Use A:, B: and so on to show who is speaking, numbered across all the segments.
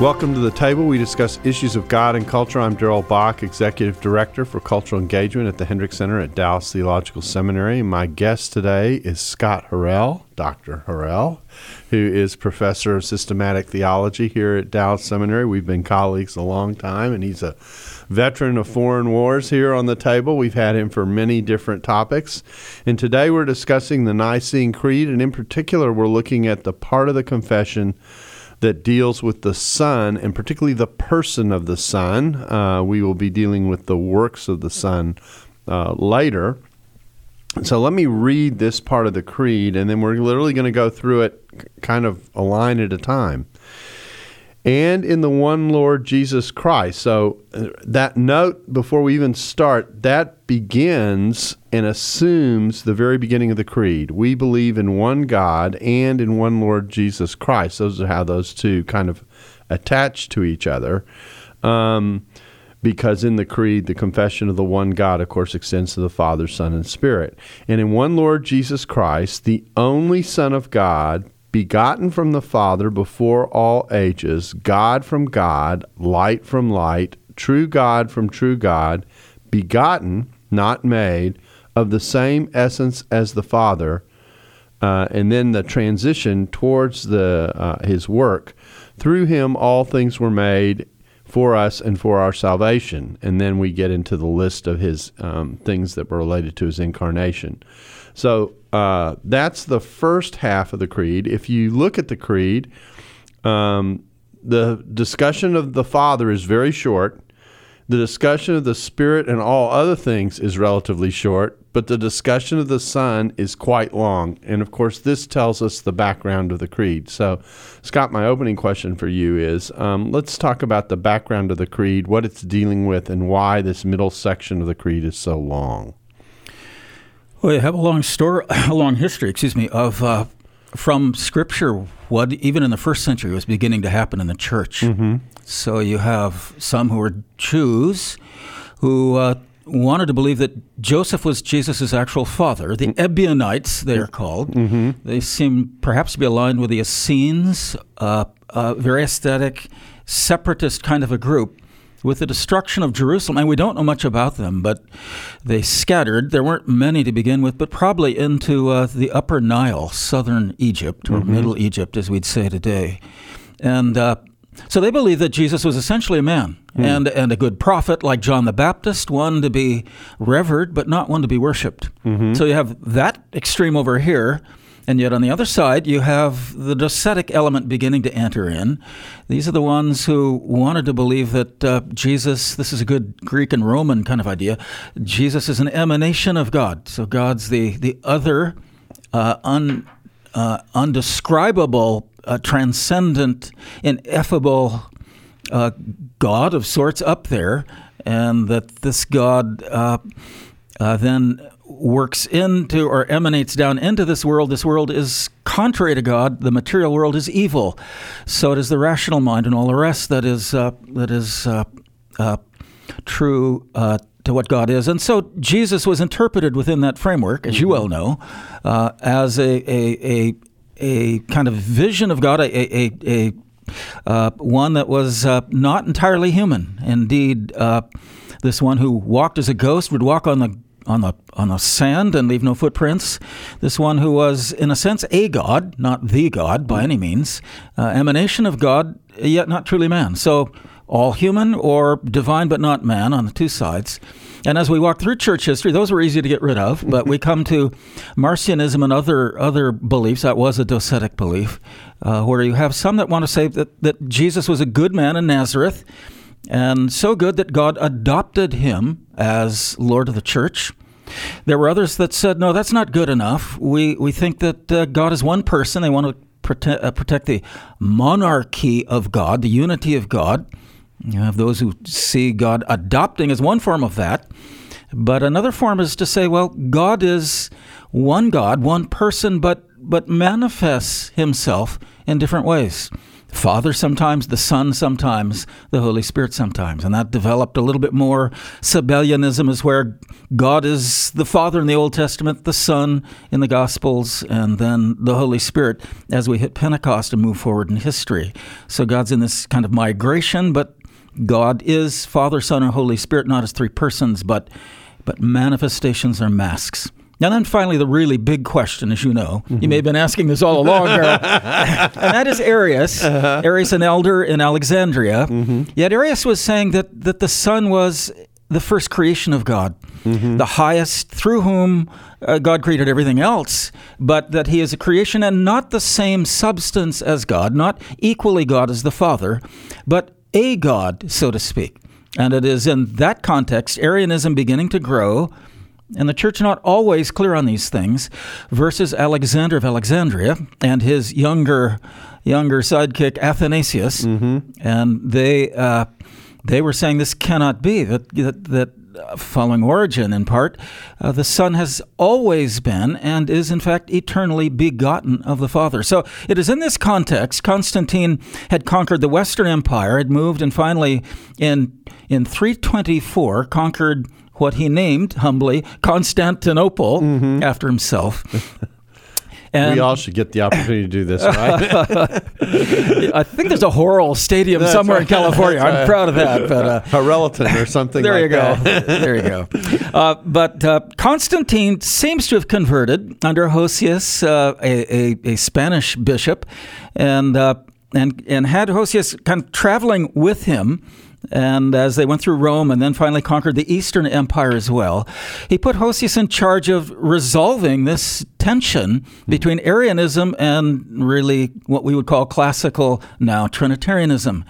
A: Welcome to the table. We discuss issues of God and culture. I'm Darrell Bock, Executive Director for Cultural Engagement at the Hendricks Center at Dallas Theological Seminary. My guest today is Scott Horrell, Dr. Horrell, who is Professor of Systematic Theology here at Dallas Seminary. We've been colleagues a long time, and he's a veteran of foreign wars here on the table. We've had him for many different topics. And today we're discussing the Nicene Creed, and in particular, we're looking at the part of the confession that deals with the Son and particularly the person of the Son. Uh, we will be dealing with the works of the Son uh, later. So let me read this part of the creed, and then we're literally going to go through it kind of a line at a time and in the one Lord Jesus Christ. So uh, that note before we even start, that begins and assumes the very beginning of the creed. We believe in one God and in one Lord Jesus Christ. Those are how those two kind of attach to each other. Um, because in the creed, the confession of the one God, of course, extends to the Father, Son, and Spirit. And in one Lord Jesus Christ, the only Son of God, begotten from the Father before all ages, God from God, light from light, true God from true God, begotten, not made, of the same essence as the Father, uh, and then the transition towards the uh, his work. Through him, all things were made for us and for our salvation. And then we get into the list of his um, things that were related to his incarnation. So uh, that's the first half of the creed. If you look at the creed, um, the discussion of the Father is very short. The discussion of the Spirit and all other things is relatively short, but the discussion of the Son is quite long. And of course, this tells us the background of the creed. So, Scott, my opening question for you is um, let's talk about the background of the creed, what it's dealing with, and why this middle section of the creed is so long.
B: Well, you have a long story, a long history, excuse me, of uh, from Scripture what even in the first century was beginning to happen in the church. Mm-hmm. So you have some who were Jews who uh, wanted to believe that Joseph was Jesus' actual father. The mm-hmm. Ebionites, they are called. Mm-hmm. They seem perhaps to be aligned with the Essenes, uh, a very aesthetic, separatist kind of a group with the destruction of Jerusalem, and we don't know much about them, but they scattered. There weren't many to begin with, but probably into uh, the Upper Nile, southern Egypt, or mm-hmm. Middle Egypt, as we'd say today. And uh, so they believed that Jesus was essentially a man mm. and, and a good prophet, like John the Baptist, one to be revered, but not one to be worshiped. Mm-hmm. So you have that extreme over here. And yet, on the other side, you have the docetic element beginning to enter in. These are the ones who wanted to believe that uh, Jesus, this is a good Greek and Roman kind of idea, Jesus is an emanation of God. So God's the, the other, uh, un, uh, undescribable, uh, transcendent, ineffable uh, God of sorts up there, and that this God uh, then works into or emanates down into this world, this world is contrary to God. The material world is evil. So it is the rational mind and all the rest that is uh, that is uh, uh, true uh, to what God is. And so Jesus was interpreted within that framework, as you well know, uh, as a, a, a a kind of vision of God, a a, a uh, one that was not entirely human. Indeed, this one who walked as a ghost would walk on the on the on the sand and leave no footprints. This one who was, in a sense, a god, not the God by any means, uh, emanation of God, yet not truly man. So all human or divine but not man on the two sides. And as we walk through church history, those were easy to get rid of, but we come to Marcionism and other other beliefs. That was a docetic belief, uh, where you have some that want to say that, that Jesus was a good man in Nazareth, and so good that God adopted him as Lord of the church. There were others that said, no, that's not good enough. We, we think that uh, God is one person. They want to protect, uh, protect the monarchy of God, the unity of God. You have those who see God adopting as one form of that. But another form is to say, well, God is one God, one person, but, but manifests himself in different ways. Father sometimes, the Son sometimes, the Holy Spirit sometimes. And that developed a little bit more. Sabellianism is where God is the Father in the Old Testament, the Son in the Gospels, and then the Holy Spirit as we hit Pentecost and move forward in history. So God's in this kind of migration, but God is Father, Son, and Holy Spirit, not as three persons, but but manifestations are masks. And then finally, the really big question, as you know, mm-hmm. you may have been asking this all along, and that is Arius. Uh-huh. Arius, an elder in Alexandria. Mm-hmm. Yet Arius was saying that, that the Son was the first creation of God, mm-hmm. the highest through whom uh, God created everything else, but that he is a creation and not the same substance as God, not equally God as the Father, but a God, so to speak. And it is in that context, Arianism beginning to grow and the church not always clear on these things, versus Alexander of Alexandria and his younger younger sidekick Athanasius, mm-hmm. and they uh, they were saying this cannot be that that, that uh, following Origen in part, uh, the Son has always been and is in fact eternally begotten of the Father. So it is in this context Constantine had conquered the Western Empire, had moved, and finally in in 324 conquered what he named humbly Constantinople mm-hmm. after himself.
A: And we all should get the opportunity to do this, right?
B: I think there's a Horrell Stadium That's somewhere right. in California. I'm proud of that. But
A: uh, Harrelton or something.
B: There
A: like
B: you go. there you go. Uh, but uh, Constantine seems to have converted under Hosius, uh, a, a, a, Spanish bishop, and uh, and and had Hosius kind of traveling with him and as they went through Rome and then finally conquered the Eastern Empire as well, he put Hosius in charge of resolving this tension between Arianism and really what we would call classical now Trinitarianism,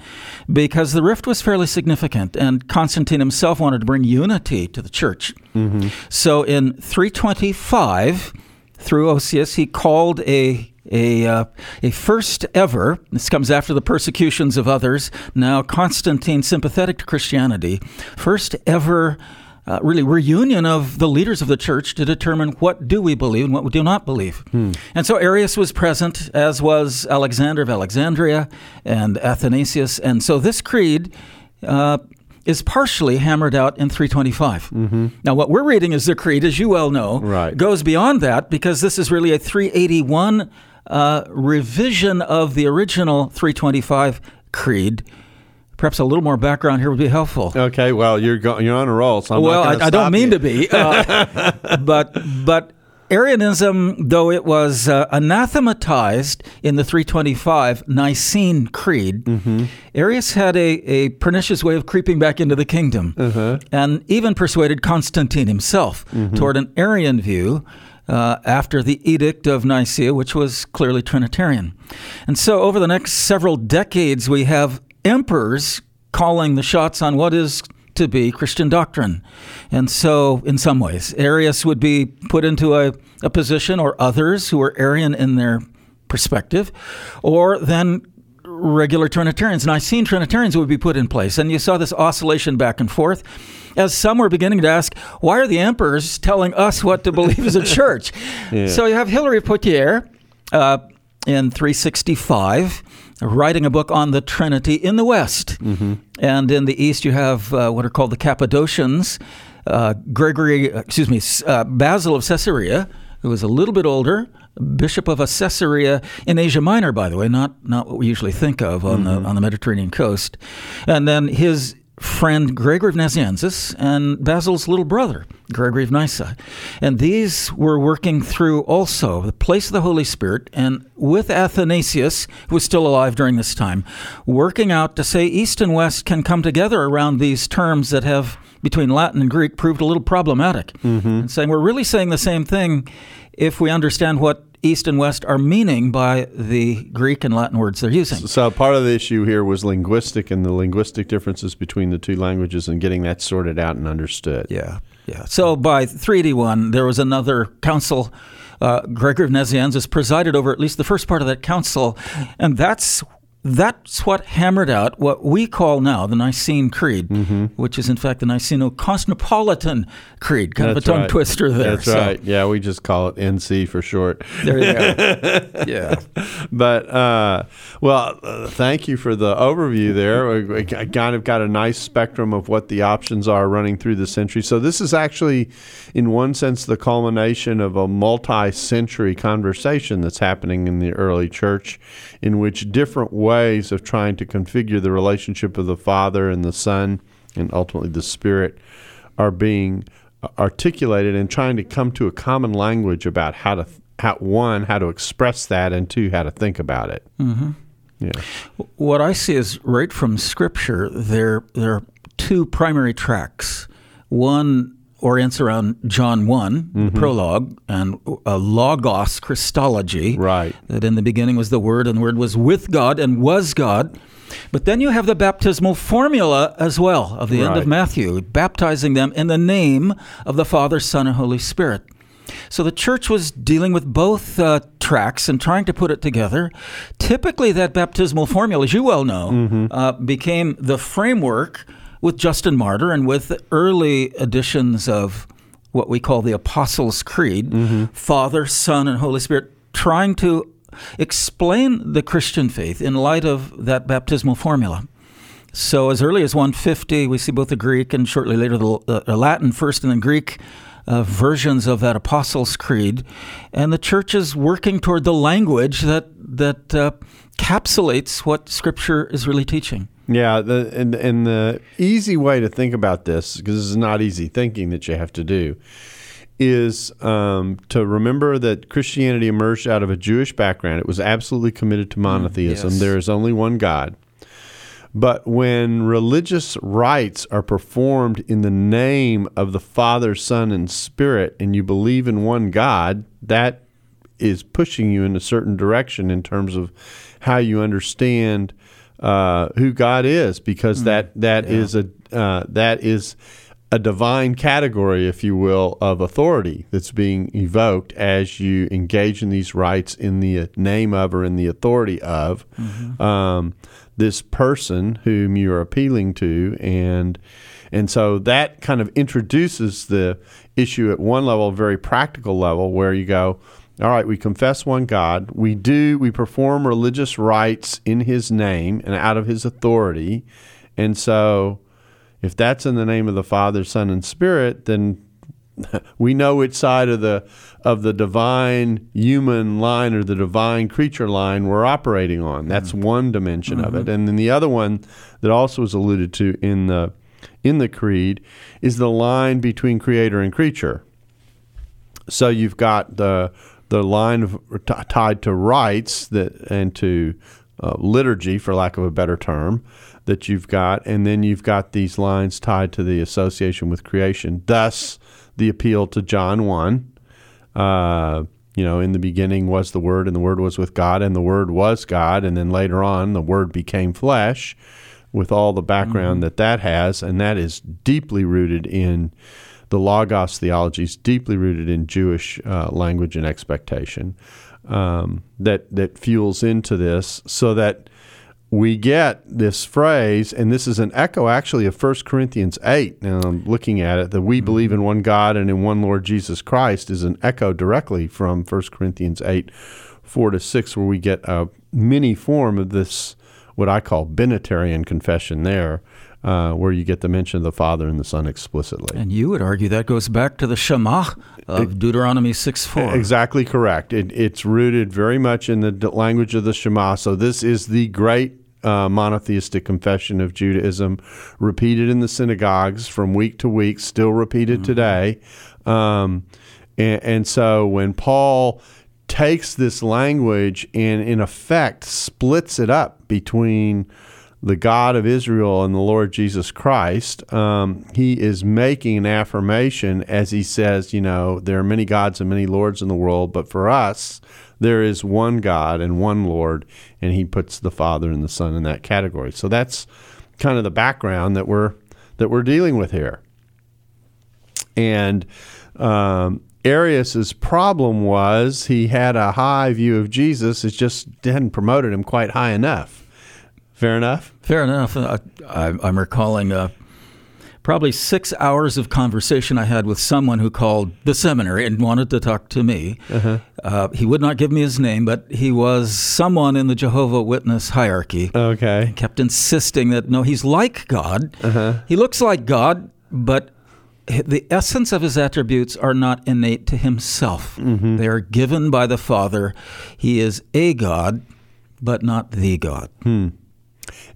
B: because the rift was fairly significant, and Constantine himself wanted to bring unity to the church. Mm-hmm. So in 325, through Hosius, he called a a, uh, a first ever, this comes after the persecutions of others, now Constantine sympathetic to Christianity, first ever uh, really reunion of the leaders of the church to determine what do we believe and what we do not believe. Hmm. And so Arius was present, as was Alexander of Alexandria and Athanasius. And so this creed uh, is partially hammered out in 325. Mm-hmm. Now, what we're reading is the creed, as you well know,
A: right.
B: goes beyond that because this is really a 381 uh, revision of the original 325 creed. Perhaps a little more background here would be helpful.
A: Okay, well, you're go- you're on a roll, so I'm
B: well,
A: I,
B: I, don't mean
A: you.
B: to be, uh, but but Arianism, though it was uh, anathematized in the 325 Nicene Creed, mm-hmm. Arius had a, a pernicious way of creeping back into the kingdom uh-huh. and even persuaded Constantine himself mm-hmm. toward an Arian view uh, after the Edict of Nicaea, which was clearly Trinitarian. And so, over the next several decades, we have emperors calling the shots on what is to be Christian doctrine. And so, in some ways, Arius would be put into a, a position, or others who are Arian in their perspective, or then regular Trinitarians, Nicene Trinitarians would be put in place. And you saw this oscillation back and forth as some were beginning to ask, why are the emperors telling us what to believe as a church? yeah. So you have Hilary Poitiers uh, in 365 writing a book on the Trinity in the West. Mm-hmm. And in the East, you have uh, what are called the Cappadocians. Uh, Gregory, excuse me, uh, Basil of Caesarea, who was a little bit older, bishop of Caesarea in Asia Minor, by the way, not not what we usually think of on mm-hmm. the on the Mediterranean coast. And then his friend Gregory of Nazianzus and Basil's little brother, Gregory of Nyssa. And these were working through also the place of the Holy Spirit and with Athanasius, who was still alive during this time, working out to say East and West can come together around these terms that have, between Latin and Greek, proved a little problematic. Mm-hmm. And saying we're really saying the same thing if we understand what East and West are meaning by the Greek and Latin words they're using.
A: So part of the issue here was linguistic and the linguistic differences between the two languages and getting that sorted out and understood.
B: Yeah, yeah. So by 381, there was another council. Uh, Gregory of Nazianzus presided over at least the first part of that council, and that's that's what hammered out what we call now the Nicene Creed, mm-hmm. which is in fact the Niceno-Constantinopolitan Creed, kind
A: That's
B: of a tongue
A: right.
B: twister there.
A: That's
B: So,
A: right. Yeah, we just call it NC for short.
B: There you go. yeah.
A: But uh, well, uh, thank you for the overview there. We kind of got a nice spectrum of what the options are running through the century. So this is actually, in one sense, the culmination of a multi-century conversation that's happening in the early church, in which different ways of trying to configure the relationship of the Father and the Son, and ultimately the Spirit, are being articulated and trying to come to a common language about how to how one how to express that and two how to think about it. Mm-hmm. Yeah.
B: What I see is right from Scripture, there, there are two primary tracks. One orients around John one
A: Mm-hmm.
B: prologue, and a Logos Christology.
A: Right.
B: That in the beginning was the Word, and the Word was with God and was God. But then you have the baptismal formula as well of the end of Matthew, baptizing them in the name of the Father, Son, and Holy Spirit. So the church was dealing with both uh, tracks and trying to put it together. Typically, that baptismal formula, as you well know, uh, became the framework with Justin Martyr and with early editions of what we call the Apostles' Creed Father, Son, and Holy Spirit, trying to explain the Christian faith in light of that baptismal formula. So as early as 150, we see both the Greek and shortly later the Latin first and then Greek uh, versions of that Apostles' Creed, and the church is working toward the language that that uh, capsulates what Scripture is really teaching.
A: Yeah, the, and and the easy way to think about this, because this is not easy thinking that you have to do, is um, to remember that Christianity emerged out of a Jewish background. It was absolutely committed to monotheism.
B: yes.
A: There is only one God. But when religious rites are performed in the name of the Father, Son, and Spirit, and you believe in one God, that is pushing you in a certain direction in terms of how you understand uh, who God is, because that that is a uh, that is a divine category, if you will, of authority that's being evoked as you engage in these rites in the name of or in the authority of um, this person whom you're appealing to, and and so that kind of introduces the issue at one level, a very practical level, where you go. All right, we confess one God. We do, we perform religious rites in His name and out of His authority. And so, if that's in the name of the Father, Son, and Spirit, then we know which side of the of the divine human line or the divine creature line we're operating on. That's mm-hmm. one dimension of it, mm-hmm. and then the other one that also is alluded to in the in the creed is the line between creator and creature. So you've got the the line of, t- tied to rites that and to uh, liturgy, for lack of a better term, that you've got, and then you've got these lines tied to the association with creation. Thus, the appeal to John one. Uh, you know, in the beginning was the Word, and the Word was with God, and the Word was God, and then later on, the Word became flesh, with all the background that that has, and that is deeply rooted in the Logos theology is deeply rooted in Jewish uh, language and expectation um, that that fuels into this, so that we get this phrase, and this is an echo actually of 1 Corinthians 8. Now I'm looking at it, that we believe in one God and in one Lord Jesus Christ is an echo directly from 1 Corinthians 8, 4 to 6, where we get a mini form of this, what I call binitarian confession there, uh, where you get the mention of the Father and the Son explicitly.
B: And you would argue that goes back to the Shema of Deuteronomy 6 4.
A: Exactly correct. It, it's rooted very much in the language of the Shema. So this is the great uh, monotheistic confession of Judaism, repeated in the synagogues from week to week, still repeated today. Um, and, and so when Paul takes this language and in effect splits it up between the God of Israel and the Lord Jesus Christ, um, he is making an affirmation as he says, you know, there are many gods and many lords in the world, but for us, there is one God and one Lord, and he puts the Father and the Son in that category. So that's kind of the background that we're that we're dealing with here. And um, Arius's problem was he had a high view of Jesus. It just hadn't promoted him quite high enough. Fair enough.
B: Fair enough. Uh, I, I'm recalling uh, probably six hours of conversation I had with someone who called the seminary and wanted to talk to me. Uh-huh. Uh, he would not give me his name, but he was someone in the Jehovah Witness hierarchy.
A: Okay.
B: He kept insisting that no, he's like God. Uh-huh. He looks like God, but the essence of his attributes are not innate to himself. Mm-hmm. They are given by the Father. He is a God, but not the God.
A: Hmm.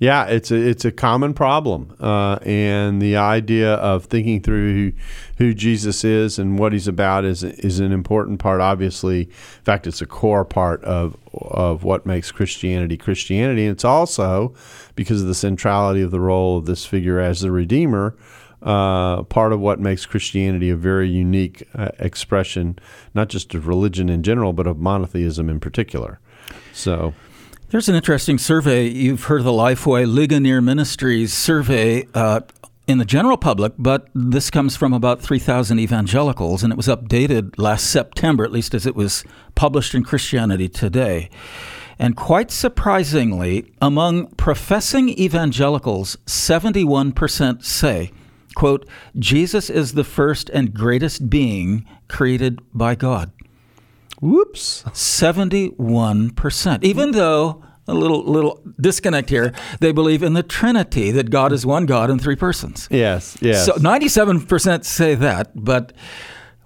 A: Yeah, it's a it's a common problem, uh, and the idea of thinking through who, who Jesus is and what he's about is is an important part. Obviously, in fact, it's a core part of of what makes Christianity Christianity. And it's also because of the centrality of the role of this figure as the Redeemer. Uh, part of what makes Christianity a very unique uh, expression, not just of religion in general, but of monotheism in particular. So,
B: there's an interesting survey. You've heard of the Lifeway Ligonier Ministries survey uh, in the general public, but this comes from about 3,000 evangelicals, and it was updated last September, at least as it was published in Christianity Today. And quite surprisingly, among professing evangelicals, 71% say, quote, Jesus is the first and greatest being created by God.
A: Whoops.
B: 71%. Even though a little little disconnect here. They believe in the Trinity, that God is one God in three persons.
A: Yes, yes.
B: So 97% say that, but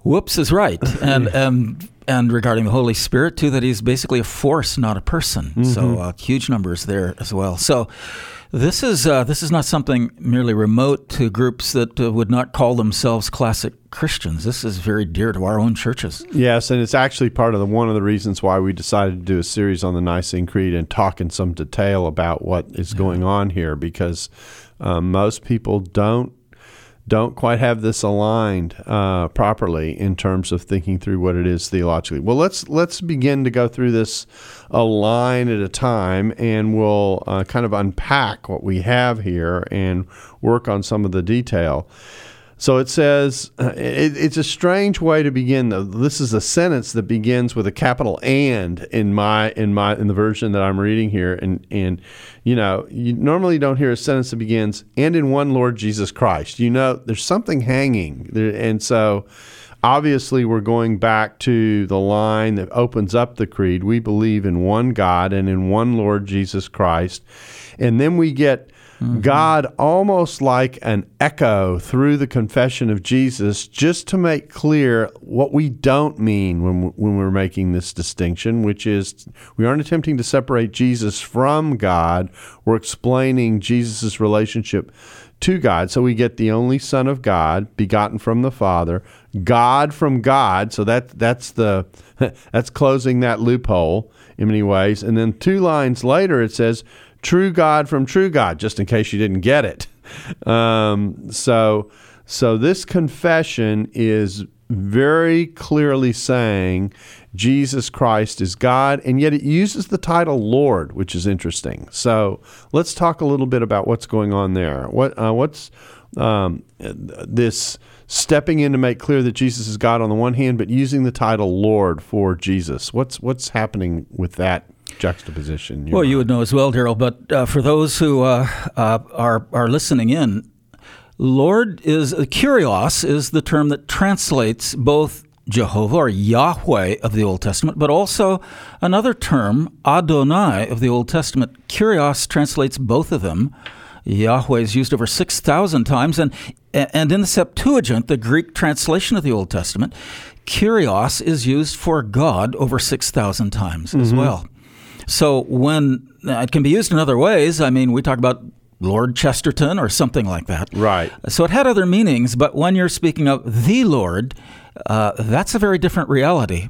B: whoops is right. And and and regarding the Holy Spirit too, that He's basically a force, not a person. Mm-hmm. So uh, huge numbers there as well. So this is uh, this is not something merely remote to groups that uh, would not call themselves classic Christians. This is very dear to our own churches.
A: Yes, and it's actually part of the one of the reasons why we decided to do a series on the Nicene Creed and talk in some detail about what is going on here because um, most people don't don't quite have this aligned uh, properly in terms of thinking through what it is theologically. Well, let's let's begin to go through this a line at a time, and we'll uh, kind of unpack what we have here and work on some of the detail. So it says uh, it, it's a strange way to begin. This is a sentence that begins with a capital "and" in my in my in the version that I'm reading here, and and you know you normally don't hear a sentence that begins "and in one Lord Jesus Christ." You know, there's something hanging, there, and so obviously we're going back to the line that opens up the creed. We believe in one God and in one Lord Jesus Christ, and then we get Mm-hmm. God almost like an echo through the confession of Jesus, just to make clear what we don't mean when, when we're making this distinction, which is we aren't attempting to separate Jesus from God. We're explaining Jesus' relationship to God. So we get the only Son of God, begotten from the Father, God from God. So that that's the that's closing that loophole in many ways. And then two lines later it says true God from true God, just in case you didn't get it. Um, so, so this confession is very clearly saying Jesus Christ is God, and yet it uses the title Lord, which is interesting. So let's talk a little bit about what's going on there. What uh, what's um, this stepping in to make clear that Jesus is God on the one hand, but using the title Lord for Jesus? What's what's happening with that juxtaposition.
B: well, mind. you would know as well, Darrell. But uh, for those who uh, uh, are are listening in, Lord is uh, Kyrios is the term that translates both Jehovah or Yahweh of the Old Testament, but also another term, Adonai of the Old Testament. Kyrios translates both of them. Yahweh is used over 6,000 times. And, and in the Septuagint, the Greek translation of the Old Testament, Kyrios is used for God over 6,000 times mm-hmm. as well. So when uh, it can be used in other ways, I mean, we talk about Lord Chesterton or something like that.
A: Right.
B: So it had other meanings, but when you're speaking of the Lord, uh, that's a very different reality.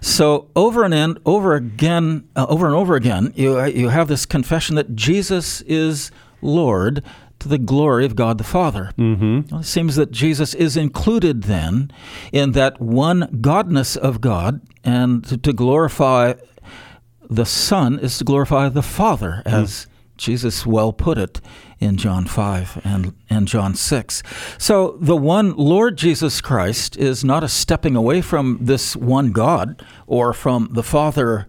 B: So over and in, over again, uh, over and over again, you you have this confession that Jesus is Lord to the glory of God the Father. Mm-hmm. Well, it seems that Jesus is included then in that one godness of God, and to, to glorify the Son is to glorify the Father, hmm. as mm. Jesus well put it in John 5 and, and John 6. So the one Lord Jesus Christ is not a stepping away from this one God or from the Father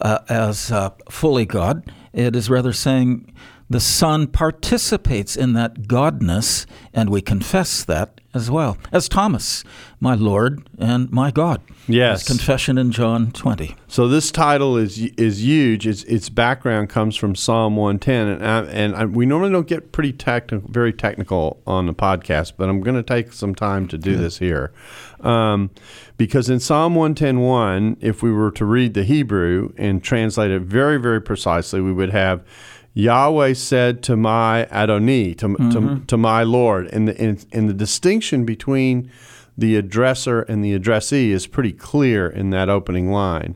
B: uh, as uh, fully God. It is rather saying the Son participates in that Godness, and we confess that as well. As Thomas, my Lord and my God.
A: Yes.
B: His confession in John 20.
A: So this title is is huge. Its its background comes from Psalm 110, and I, and I, we normally don't get pretty technical, very technical on the podcast, but I'm going to take some time to do this here, um, because in Psalm 110:1, if we were to read the Hebrew and translate it very very precisely, we would have. Yahweh said to my Adoni, to, to, to my Lord. And the, and, and the distinction between the addresser and the addressee is pretty clear in that opening line.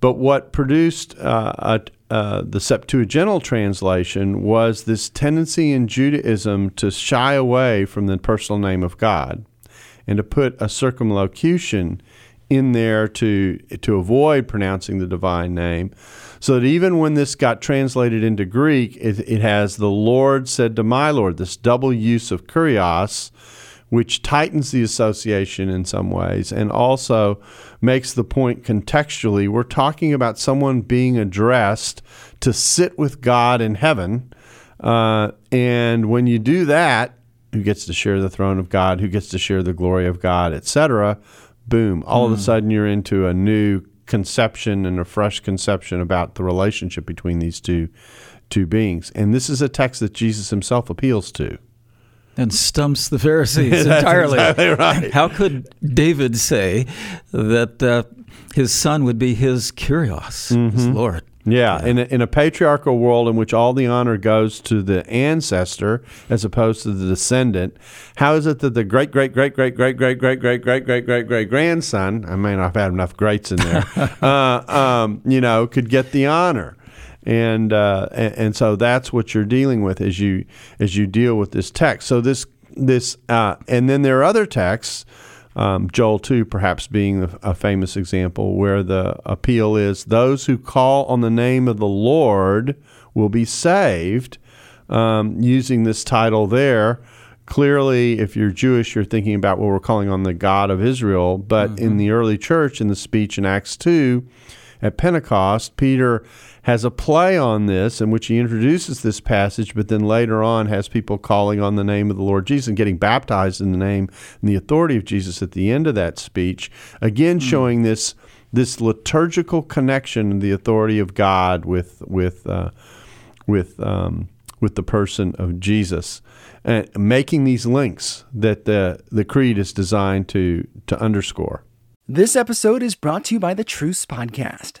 A: But what produced uh, a, uh, the Septuagintal translation was this tendency in Judaism to shy away from the personal name of God and to put a circumlocution in there to to avoid pronouncing the divine name, so that even when this got translated into Greek, it, it has the Lord said to my Lord, this double use of kurios, which tightens the association in some ways and also makes the point contextually. We're talking about someone being addressed to sit with God in heaven. Uh, and when you do that, who gets to share the throne of God, who gets to share the glory of God, etc., boom, all of a sudden you're into a new conception and a fresh conception about the relationship between these two two beings. And this is a text that Jesus himself appeals to.
B: and stumps the Pharisees entirely.
A: exactly right.
B: How could David say that uh, his son would be his kurios, his
A: Mm-hmm.
B: Lord?
A: Yeah, in a, in a patriarchal world in which all the honor goes to the ancestor as opposed to the descendant, how is it that the great great great great great great great great great great great great grandson, I may not have had enough greats in there, uh, um, you know, could get the honor? And, uh, and and so that's what you're dealing with as you as you deal with this text. So this this uh, and then there are other texts um, Joel 2 perhaps being a, a famous example, where the appeal is those who call on the name of the Lord will be saved. Um, using this title there, clearly, if you're Jewish, you're thinking about what we're calling on the God of Israel. But in the early church, in the speech in Acts 2, at Pentecost, Peter has a play on this in which he introduces this passage, but then later on has people calling on the name of the Lord Jesus and getting baptized in the name and the authority of Jesus at the end of that speech. Again, showing this this liturgical connection and the authority of God with with uh, with um, with the person of Jesus, and making these links that the the creed is designed to to underscore.
C: This episode is brought to you by the Truce Podcast.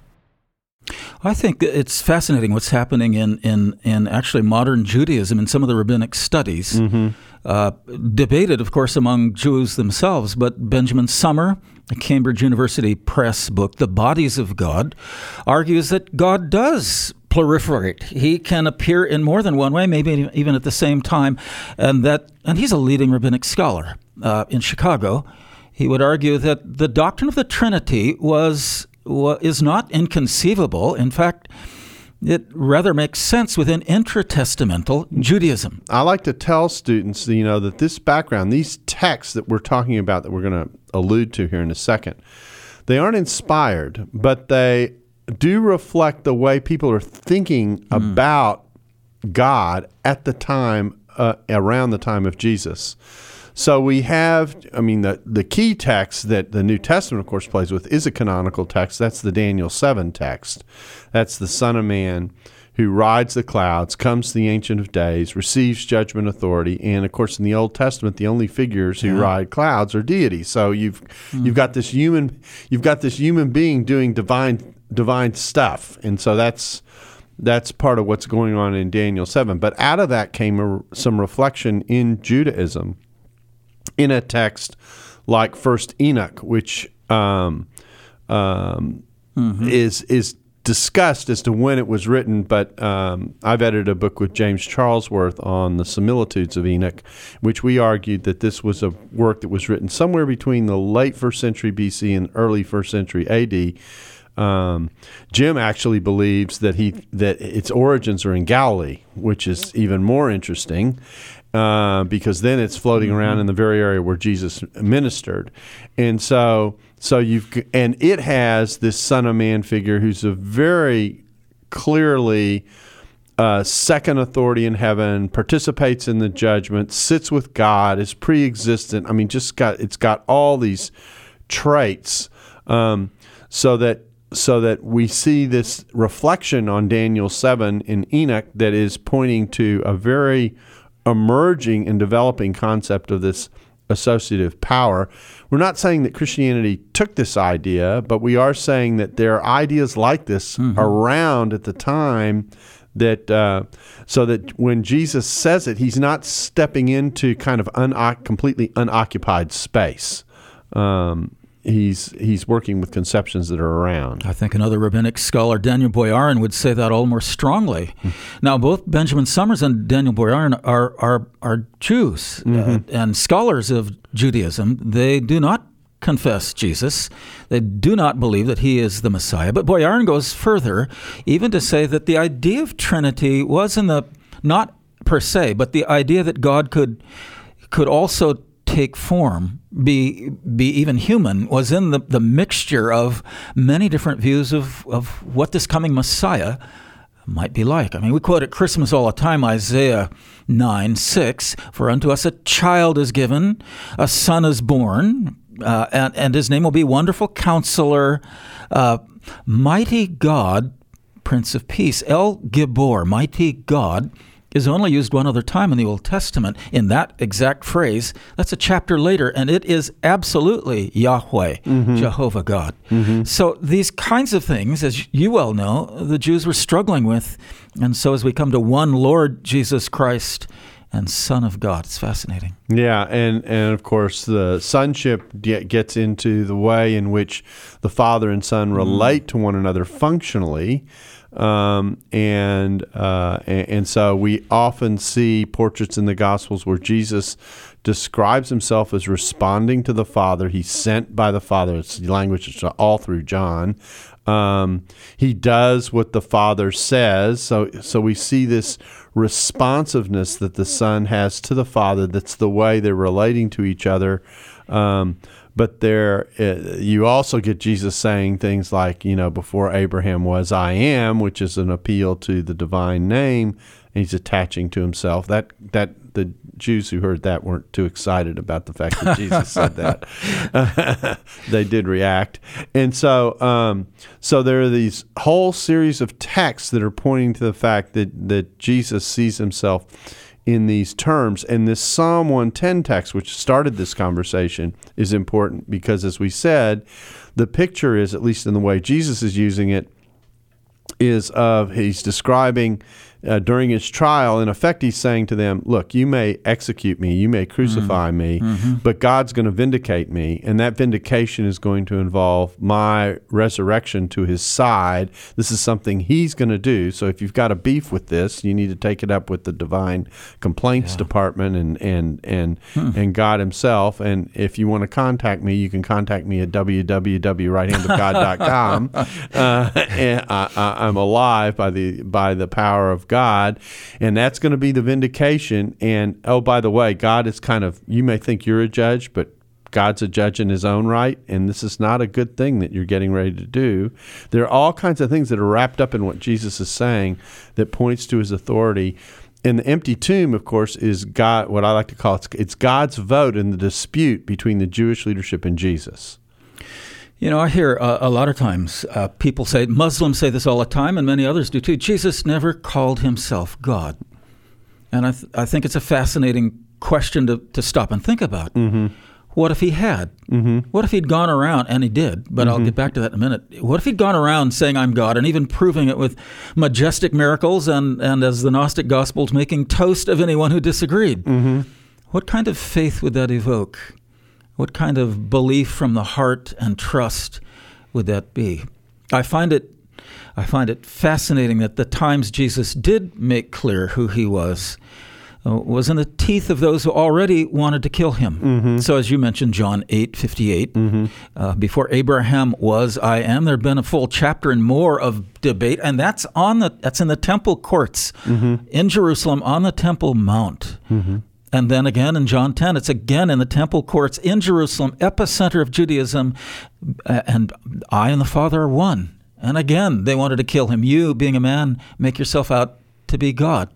B: I think it's fascinating what's happening in, in, in actually modern Judaism in some of the rabbinic studies.
A: Mm-hmm.
B: Uh, debated, of course, among Jews themselves, but Benjamin Sommer, a Cambridge University Press book, The Bodies of God, argues that God does proliferate. He can appear in more than one way, maybe even at the same time, and that and he's a leading rabbinic scholar uh, in Chicago. He would argue that the doctrine of the Trinity was wa- is not inconceivable. In fact, it rather makes sense within intertestamental Judaism.
A: I like to tell students, you know, that this background, these texts that we're talking about, that we're going to allude to here in a second, they aren't inspired, but they do reflect the way people are thinking about God at the time, uh, around the time of Jesus. So we have, I mean, the, the key text that the New Testament, of course, plays with is a canonical text. That's the Daniel 7 text. That's the Son of Man who rides the clouds, comes to the Ancient of Days, receives judgment authority, and of course, in the Old Testament, the only figures who ride clouds are deities. So you've hmm. you've got this human you've got this human being doing divine divine stuff, and so that's that's part of what's going on in Daniel seven. But out of that came a, some reflection in Judaism, in a text like First Enoch, which um, um, is is discussed as to when it was written, but um, I've edited a book with James Charlesworth on the similitudes of Enoch, which we argued that this was a work that was written somewhere between the late first century BC and early first century AD. Um, Jim actually believes that he that its origins are in Galilee, which is even more interesting. Uh, because then it's floating around in the very area where Jesus ministered, and so so you've and it has this Son of Man figure who's a very clearly uh, second authority in heaven, participates in the judgment, sits with God, is pre-existent. I mean, just got it's got all these traits, um, so that so that we see this reflection on Daniel seven in Enoch that is pointing to a very emerging and developing concept of this associative power. We're not saying that Christianity took this idea, but we are saying that there are ideas like this around at the time that uh, so that when Jesus says it, he's not stepping into kind of unoc- completely unoccupied space. Um, he's he's working with conceptions that are around.
B: I think another rabbinic scholar, Daniel Boyarin, would say that all more strongly. Now, both Benjamin Sommers and Daniel Boyarin are are, are Jews uh, and scholars of Judaism. They do not confess Jesus. They do not believe that he is the Messiah. But Boyarin goes further, even to say that the idea of Trinity was in the not per se, but the idea that God could could also take form, be be even human, was in the, the mixture of many different views of, of what this coming Messiah might be like. I mean, we quote at Christmas all the time Isaiah 9 6 For unto us a child is given, a son is born, uh, and, and his name will be Wonderful Counselor, uh, Mighty God, Prince of Peace. El Gibor, Mighty God is only used one other time in the Old Testament in that exact phrase. That's a chapter later, and it is absolutely Yahweh, mm-hmm. Jehovah God. Mm-hmm. So these kinds of things, as you well know, the Jews were struggling with. And so as we come to one Lord Jesus Christ and Son of God, it's fascinating.
A: Yeah, and and of course the sonship get, gets into the way in which the father and son mm-hmm. relate to one another functionally, um, and, uh, and and so we often see portraits in the Gospels where Jesus describes himself as responding to the Father. He's sent by the Father. It's the language that's all through John. Um, he does what the Father says. So so we see this responsiveness that the Son has to the Father. That's the way they're relating to each other. Um, but there, uh, you also get Jesus saying things like, you know, before Abraham was, I am, which is an appeal to the divine name. And he's attaching to himself. That that the Jews who heard that weren't too excited about the fact that Jesus said that. they did react, and so um, so there are these whole series of texts that are pointing to the fact that that Jesus sees himself in these terms. And this Psalm 110 text, which started this conversation, is important because, as we said, the picture is, at least in the way Jesus is using it, is of he's describing uh, during his trial. In effect, he's saying to them, "Look, you may execute me, you may crucify me, but God's going to vindicate me, and that vindication is going to involve my resurrection to His side. This is something He's going to do. So if you've got a beef with this, you need to take it up with the Divine Complaints Department and and and and God Himself. And if you want to contact me, you can contact me at www.righthandofgod.com. uh, and I, I, I'm alive by the by the power of God, and that's going to be the vindication. And oh, by the way, God is kind of you may think you're a judge, but God's a judge in his own right, and this is not a good thing that you're getting ready to do. There are all kinds of things that are wrapped up in what Jesus is saying that points to his authority. And the empty tomb, of course, is God. What I like to call it's, it's God's vote in the dispute between the Jewish leadership and Jesus.
B: You know, I hear uh, a lot of times uh, people say, Muslims say this all the time, and many others do too. Jesus never called himself God. And I, th- I think it's a fascinating question to, to stop and think about. Mm-hmm. What if he had? Mm-hmm. What if he'd gone around, and he did, but I'll get back to that in a minute. What if he'd gone around saying, I'm God, and even proving it with majestic miracles, and, and as the Gnostic Gospels, making toast of anyone who disagreed? What kind of faith would that evoke? What kind of belief from the heart and trust would that be? I find it I find it fascinating that the times Jesus did make clear who he was uh, was in the teeth of those who already wanted to kill him. So, as you mentioned, John eight fifty eight, uh, before Abraham was, I am. There had been a full chapter and more of debate, and that's on the that's in the temple courts in Jerusalem on the Temple Mount. And then again in John 10, it's again in the temple courts in Jerusalem, epicenter of Judaism, and I and the Father are one. And again, they wanted to kill him. You, being a man, make yourself out to be God.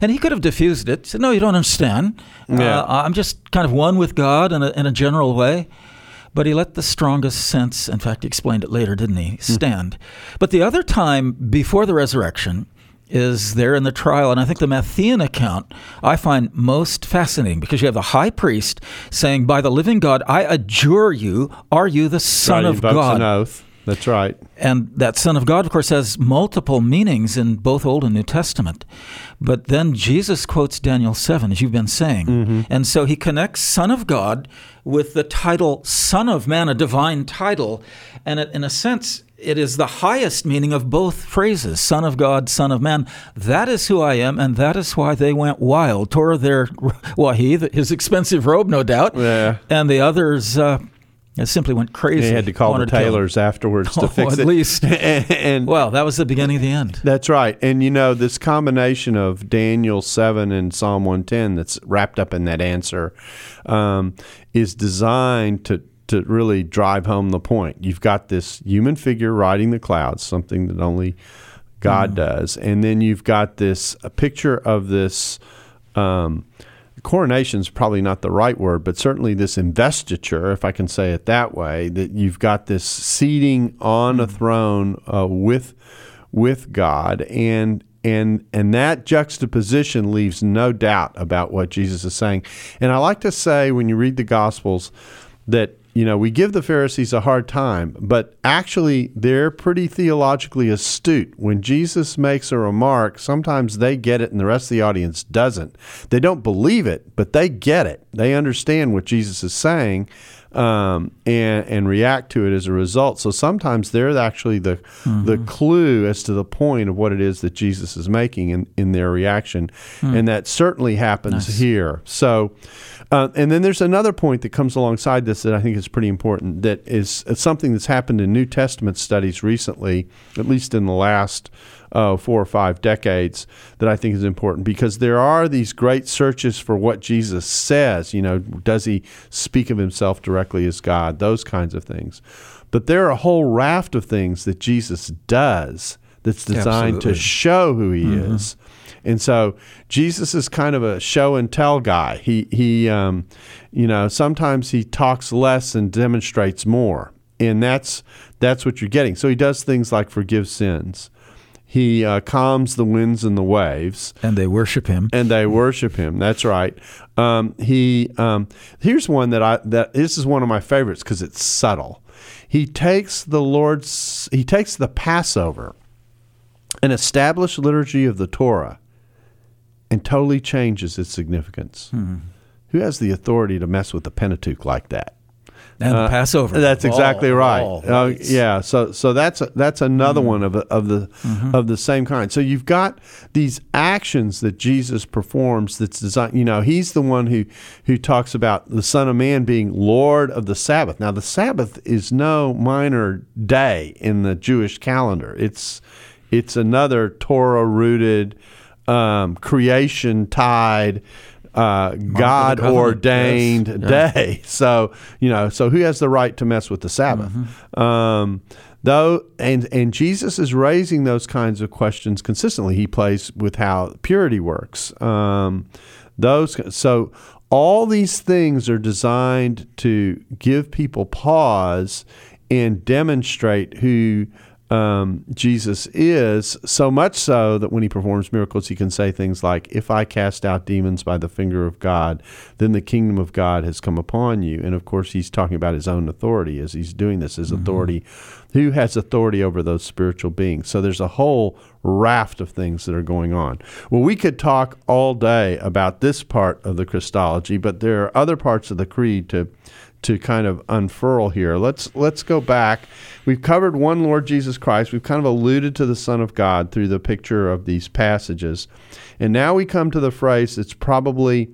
B: And he could have diffused it. Said, "No, you don't understand.
A: Yeah.
B: Uh, I'm just kind of one with God in a, in a general way." But he let the strongest sense, in fact, he explained it later, didn't he? Stand. But the other time before the resurrection is there in the trial, and I think the Matthean account I find most fascinating because you have the high priest saying, "By the living God, I adjure you, are you the Son
A: Right,
B: of God?"
A: an oath. That's right.
B: And that Son of God, of course, has multiple meanings in both Old and New Testament. But then Jesus quotes Daniel 7, as you've been saying. Mm-hmm. And so he connects Son of God with the title Son of Man, a divine title. And it, in a sense, it is the highest meaning of both phrases Son of God, Son of Man. That is who I am, and that is why they went wild, tore their, well, he, his expensive robe, no doubt.
A: Yeah.
B: And the others. Uh, simply went crazy.
A: They had to call the
B: Wanted to
A: tailors afterwards to
B: Oh,
A: fix
B: at
A: it.
B: least.
A: and, and
B: Well, that was the beginning of the end.
A: That's right. And you know, this combination of Daniel 7 and Psalm 110 that's wrapped up in that answer um, is designed to, to really drive home the point. You've got this human figure riding the clouds, something that only God does. And then you've got this a picture of this. Um, coronation is probably not the right word, but certainly this investiture, if I can say it that way, that you've got this seating on a throne uh, with with God, and and and that juxtaposition leaves no doubt about what Jesus is saying. And I like to say when you read the Gospels that you know we give the Pharisees a hard time, but actually they're pretty theologically astute. When Jesus makes a remark, sometimes they get it and the rest of the audience doesn't. They don't believe it, but they get it. They understand what Jesus is saying. Um, and and react to it as a result. So sometimes they're actually the the clue as to the point of what it is that Jesus is making in, in their reaction, and that certainly happens here. So, uh, and then there's another point that comes alongside this that I think is pretty important. That is it's something that's happened in New Testament studies recently, at least in the last uh, four or five decades, that I think is important because there are these great searches for what Jesus says. You know, does he speak of himself directly as God? Those kinds of things. But there are a whole raft of things that Jesus does that's designed to show who he is. And so Jesus is kind of a show and tell guy. He he um, you know, sometimes he talks less and demonstrates more. And that's that's what you're getting. So he does things like forgive sins. He uh, calms the winds and the waves
B: And they worship him.
A: and they worship him. That's right. Um, he um, here's one that I that this is one of my favorites because it's subtle. He takes the Lord's he takes the Passover, an established liturgy of the Torah, and totally changes its significance. Who has the authority to mess with the Pentateuch like that?
B: And the Passover.
A: Uh, That's exactly
B: All-
A: right.
B: all
A: Uh, yeah. So so that's that's another one of of the of the same kind. So you've got these actions that Jesus performs. That's designed. You know, he's the one who who talks about the Son of Man being Lord of the Sabbath. Now the Sabbath is no minor day in the Jewish calendar. It's it's another Torah rooted, um, creation tied. Uh, God ordained
B: yes. Yeah.
A: day. So you know, so who has the right to mess with the Sabbath?
B: Mm-hmm.
A: Um, though, and and Jesus is raising those kinds of questions consistently. He plays with how purity works. Um, those so all these things are designed to give people pause and demonstrate who um, Jesus is, so much so that when he performs miracles, he can say things like, If I cast out demons by the finger of God, then the kingdom of God has come upon you. And of course, he's talking about his own authority as he's doing this, his authority. Who has authority over those spiritual beings? So there's a whole raft of things that are going on. Well, we could talk all day about this part of the Christology, but there are other parts of the creed to to kind of unfurl here. Let's let's go back. We've covered one Lord Jesus Christ. We've kind of alluded to the Son of God through the picture of these passages. And now we come to the phrase that's probably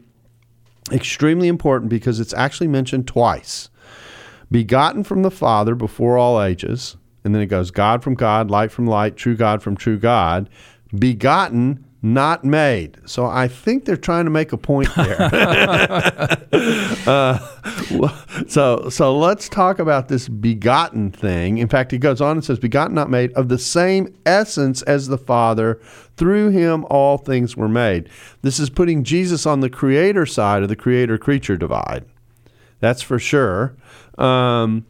A: extremely important because it's actually mentioned twice. Begotten from the Father before all ages, and then it goes God from God, light from light, true God from true God, begotten not made. So I think they're trying to make a point there. uh, so so let's talk about this begotten thing. In fact, he goes on and says, "Begotten, not made, of the same essence as the Father. Through him all things were made." This is putting Jesus on the creator side of the creator-creature divide. That's for sure. Um,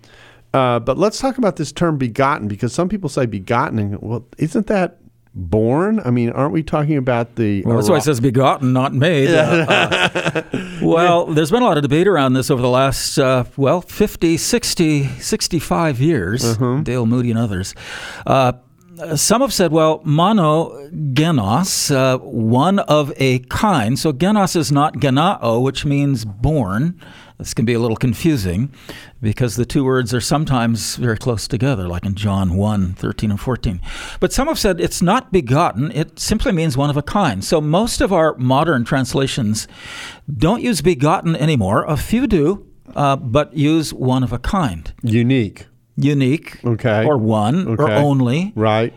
A: uh, but let's talk about this term begotten because some people say begotten, and well, isn't that born? I mean, aren't we talking about the?
B: Well, that's why it says begotten, not made. Uh, uh, well, there's been a lot of debate around this over the last, uh, well, 50, 60, 65 years.
A: Uh-huh.
B: Dale Moody and others. Uh, some have said, well, monogenes, uh, one of a kind. So genos is not gennao, which means born. This can be a little confusing because the two words are sometimes very close together, like in John 1 13 and 14. But some have said it's not begotten, it simply means one of a kind. So most of our modern translations don't use begotten anymore. A few do, uh, but use one of a kind.
A: Unique.
B: Unique.
A: Okay.
B: Or one, or only.
A: Right.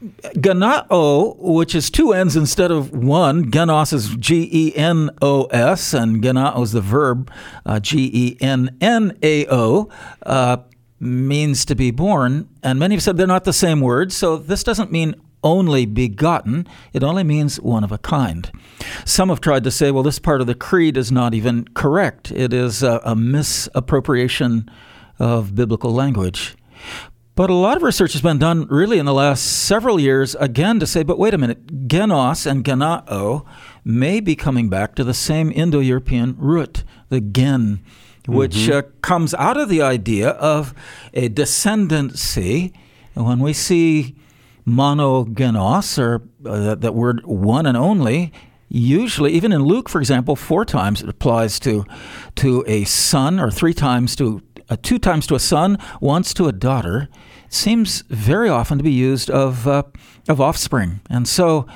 B: Gennao, which is two N's instead of one. Genos is G E N O S, and gennao is the verb uh, G E N N A O, uh, means to be born. And many have said they're not the same word, so this doesn't mean only begotten, it only means one of a kind. Some have tried to say, well, this part of the creed is not even correct, it is a, a misappropriation of biblical language. But a lot of research has been done really in the last several years, again, to say, but wait a minute, genos and gennao may be coming back to the same Indo European root, the gen, which uh, comes out of the idea of a descendancy. And when we see monogenes, or uh, that, that word one and only, usually, even in Luke, for example, four times it applies to, to a son, or three times to uh, two times to a son, once to a daughter, seems very often to be used of uh, of offspring. And so,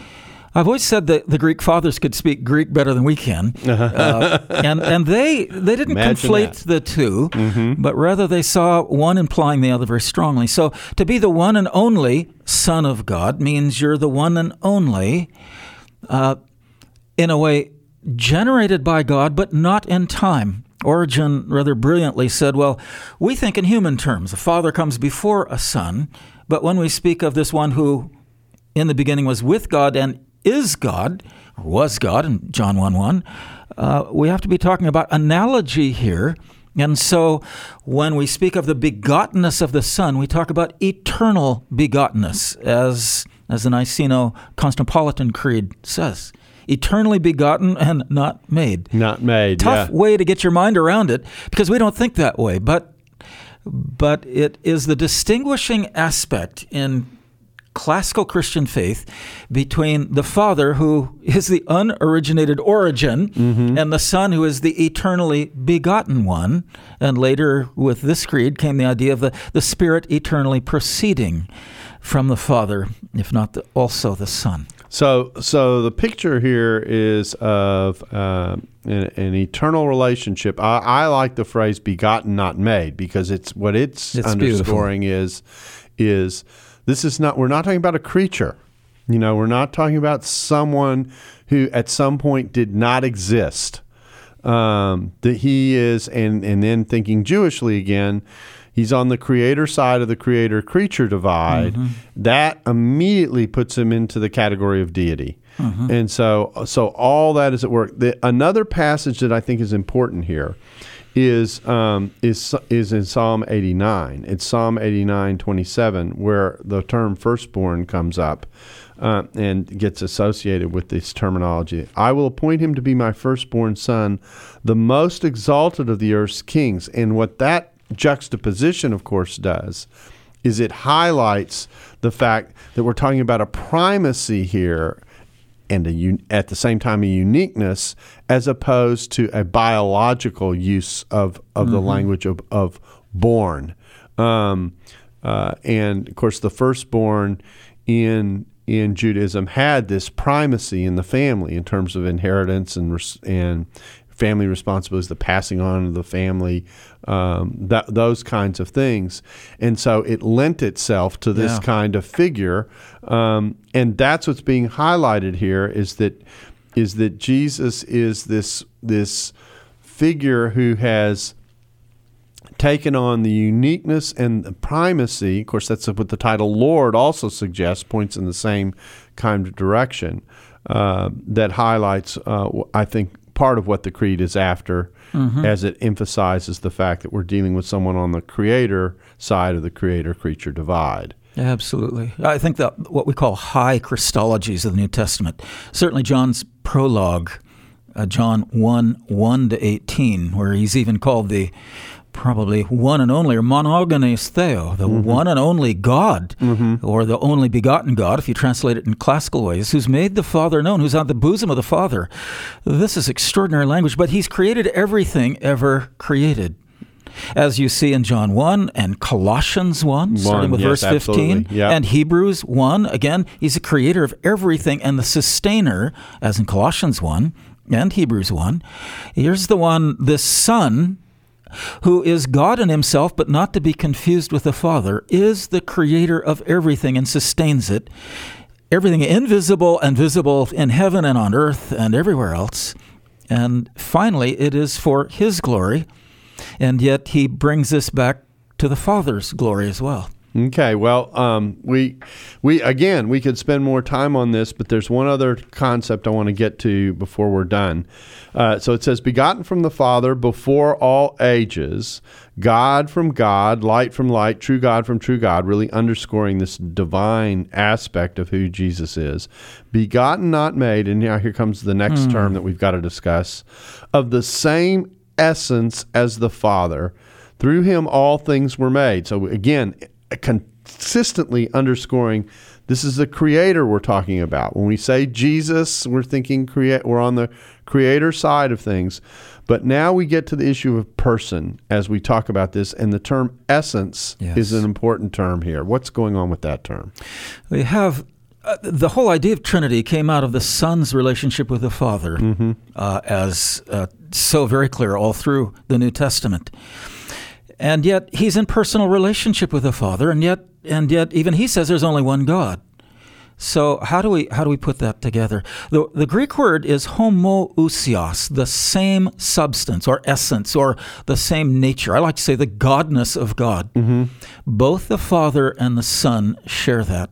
B: I've always said that the Greek fathers could speak Greek better than we can, uh, and and they they didn't
A: Imagine
B: conflate the 2 but rather they saw one implying the other very strongly. So to be the one and only Son of God means you're the one and only, uh, in a way, generated by God, but not in time. Origen rather brilliantly said, Well, we think in human terms. A father comes before a son, but when we speak of this one who in the beginning was with God and is God, or was God in John 1 1, uh, we have to be talking about analogy here. And so when we speak of the begottenness of the Son, we talk about eternal begottenness, as, as the Niceno Constantinopolitan Creed says. Eternally begotten and not made.
A: Not made.
B: Tough
A: yeah.
B: way to get your mind around it because we don't think that way. But but it is the distinguishing aspect in classical Christian faith between the Father, who is the unoriginated origin, mm-hmm. and the Son, who is the eternally begotten one. And later, with this creed, came the idea of the, the Spirit eternally proceeding from the Father, if not the, also the Son.
A: So, so the picture here is of uh, an, an eternal relationship. I, I like the phrase "begotten, not made" because it's what it's,
B: It's
A: underscoring is is this is not. We're not talking about a creature. You know, we're not talking about someone who at some point did not exist. Um, that he is, and and then thinking Jewishly again, he's on the creator side of the creator creature divide. That immediately puts him into the category of deity. And so, so all that is at work. The, another passage that I think is important here is um, is is in Psalm 89. It's Psalm 89, 27, where the term firstborn comes up. Uh, and gets associated with this terminology. I will appoint him to be my firstborn son, the most exalted of the earth's kings. And what that juxtaposition, of course, does is it highlights the fact that we're talking about a primacy here and a, at the same time a uniqueness as opposed to a biological use of, of mm-hmm. the language of, of born. Um, uh, and of course, the firstborn in in Judaism had this primacy in the family in terms of inheritance and and family responsibilities, the passing on of the family, um, that, those kinds of things. And so it lent itself to this yeah. kind of figure. Um, and that's what's being highlighted here is that is that Jesus is this this figure who has taken on the uniqueness and the primacy. Of course, that's what the title Lord also suggests, points in the same kind of direction. Uh, that highlights, uh, I think, part of what the creed is after, mm-hmm. as it emphasizes the fact that we're dealing with someone on the creator side of the creator creature divide.
B: Absolutely. I think that what we call high Christologies of the New Testament, certainly John's prologue, uh, John 1 1 to 18, where he's even called the probably one and only, or monogenes theo, the mm-hmm. one and only God, mm-hmm. or the only begotten God, if you translate it in classical ways, who's made the Father known, who's on the bosom of the Father. This is extraordinary language, but He's created everything ever created. As you see in John 1 and Colossians 1, 1 starting with yes, verse 15, yep. and Hebrews 1, again, He's the creator of everything and the sustainer, as in Colossians 1 and Hebrews 1. Here's the one, the Son, who is God in himself, but not to be confused with the Father, is the creator of everything and sustains it. Everything invisible and visible in heaven and on earth and everywhere else. And finally, it is for his glory. And yet he brings us back to the Father's glory as well.
A: Okay, well, um, we we again we could spend more time on this, but there's one other concept I want to get to before we're done. Uh, so it says, "Begotten from the Father before all ages, God from God, light from light, true God from true God." Really underscoring this divine aspect of who Jesus is. Begotten, not made. And now here comes the next mm. term that we've got to discuss. Of the same essence as the Father. Through him all things were made. So again, consistently underscoring this is the creator we're talking about. When we say Jesus, we're thinking create we're on the creator side of things. But now we get to the issue of person as we talk about this, and the term essence yes. is an important term here. What's going on with that term?
B: We have uh, the whole idea of Trinity came out of the Son's relationship with the Father, mm-hmm. uh, as uh, so very clear all through the New Testament and yet he's in personal relationship with the Father, and yet and yet even he says there's only one God. So how do we how do we put that together? The the Greek word is homoousios, the same substance or essence or the same nature. I like to say the godness of God. Mm-hmm. Both the Father and the Son share that.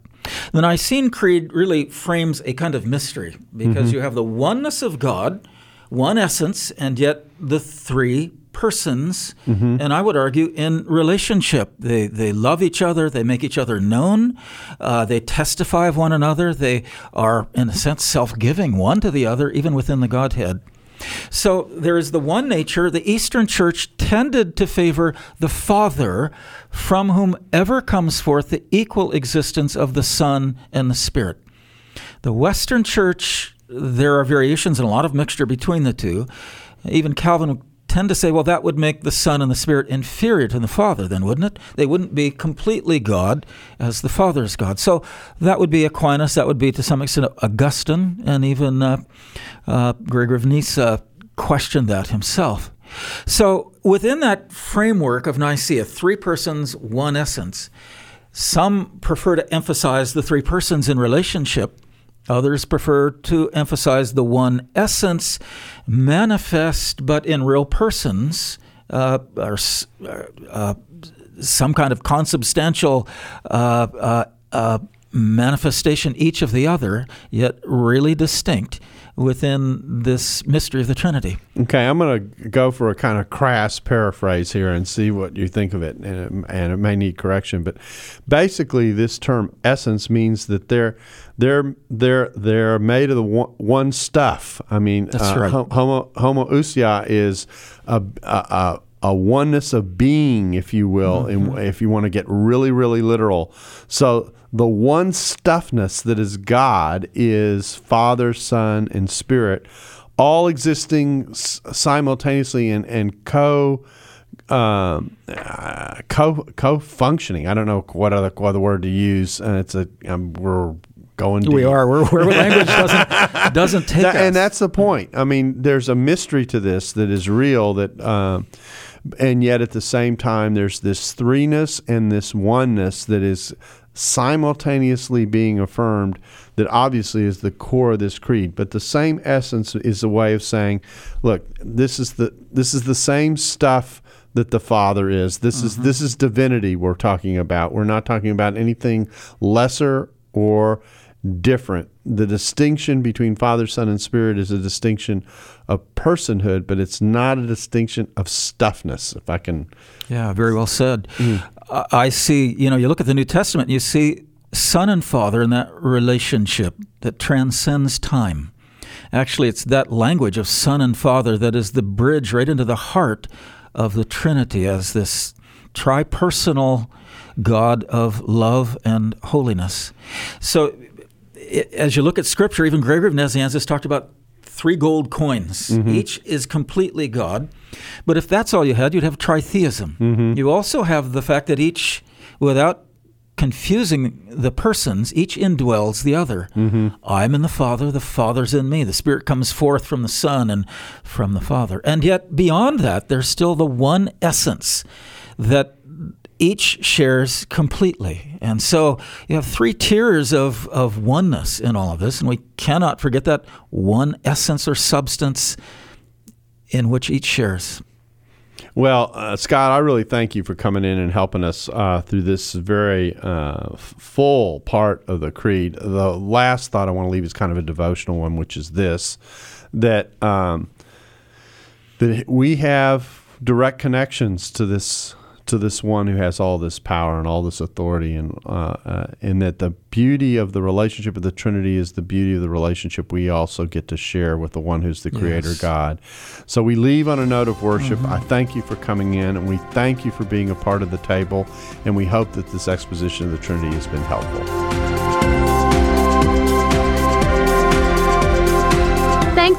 B: The Nicene Creed really frames a kind of mystery because mm-hmm. you have the oneness of God, one essence, and yet the three persons, mm-hmm. and I would argue in relationship. They they love each other. They make each other known. Uh, they testify of one another. They are, in a sense, self-giving one to the other, even within the Godhead. So there is the one nature. The Eastern Church tended to favor the Father, from whom ever comes forth the equal existence of the Son and the Spirit. The Western Church, there are variations and a lot of mixture between the two. Even Calvin tend to say, well, that would make the Son and the Spirit inferior to the Father, then, wouldn't it? They wouldn't be completely God as the Father is God. So that would be Aquinas, that would be to some extent Augustine, and even uh, uh, Gregory of Nyssa questioned that himself. So within that framework of Nicaea, three persons, one essence, some prefer to emphasize the three persons in relationship Others prefer to emphasize the one essence manifest but in real persons, uh, or uh, some kind of consubstantial uh, uh, uh, manifestation each of the other, yet really distinct. Within this mystery of the Trinity.
A: Okay, I'm going to go for a kind of crass paraphrase here and see what you think of it, and it, and it may need correction. But basically, this term essence means that they're they're they're they're made of the one, one stuff. I mean,
B: That's
A: uh,
B: right.
A: Homo homoousia is a, a, a a oneness of being, if you will,
B: Mm-hmm.
A: if you want to get really, really literal. So the one stuffness that is God is Father, Son, and Spirit, all existing s- simultaneously and, and co. Um, uh, co co functioning. I don't know what other what other word to use. And it's a um, we're going.
B: We
A: deep.
B: are where, where language doesn't doesn't take
A: That-
B: us.
A: and that's the point. I mean, there's a mystery to this that is real. That, um, and yet at the same time, there's this threeness and this oneness that is simultaneously being affirmed. That obviously is the core of this creed. But the same essence is a way of saying, look, this is the this is the same stuff that the Father is. This is mm-hmm. this is divinity we're talking about. We're not talking about anything lesser or different. The distinction between Father, Son, and Spirit is a distinction of personhood, but it's not a distinction of stuffness. If I can,
B: Yeah, very well said. Mm. I I see, you know, you look at the New Testament, you see Son and Father in that relationship that transcends time. Actually, it's that language of Son and Father that is the bridge right into the heart of the Trinity as this tripersonal God of love and holiness. So, i as you look at Scripture, even Gregory of Nazianzus talked about three gold coins. Mm-hmm. Each is completely God. But if that's all you had, you'd have tritheism. Mm-hmm. You also have the fact that each, without confusing the persons, each indwells the other. Mm-hmm. I'm in the Father, the Father's in me. The Spirit comes forth from the Son and from the Father. And yet, beyond that, there's still the one essence that each shares completely. And so you have three tiers of, of oneness in all of this, and we cannot forget that one essence or substance in which each shares.
A: well, uh, Scott, I really thank you for coming in and helping us uh, through this very uh, full part of the creed. The last thought I want to leave is kind of a devotional one, which is this: that um, that we have direct connections to this to this one who has all this power and all this authority and uh, uh, and that the beauty of the relationship of the Trinity is the beauty of the relationship we also get to share with the one who's the creator
B: Yes.
A: God. So we leave on a note of worship. I thank you for coming in and we thank you for being a part of the table and we hope that this exposition of the Trinity has been helpful.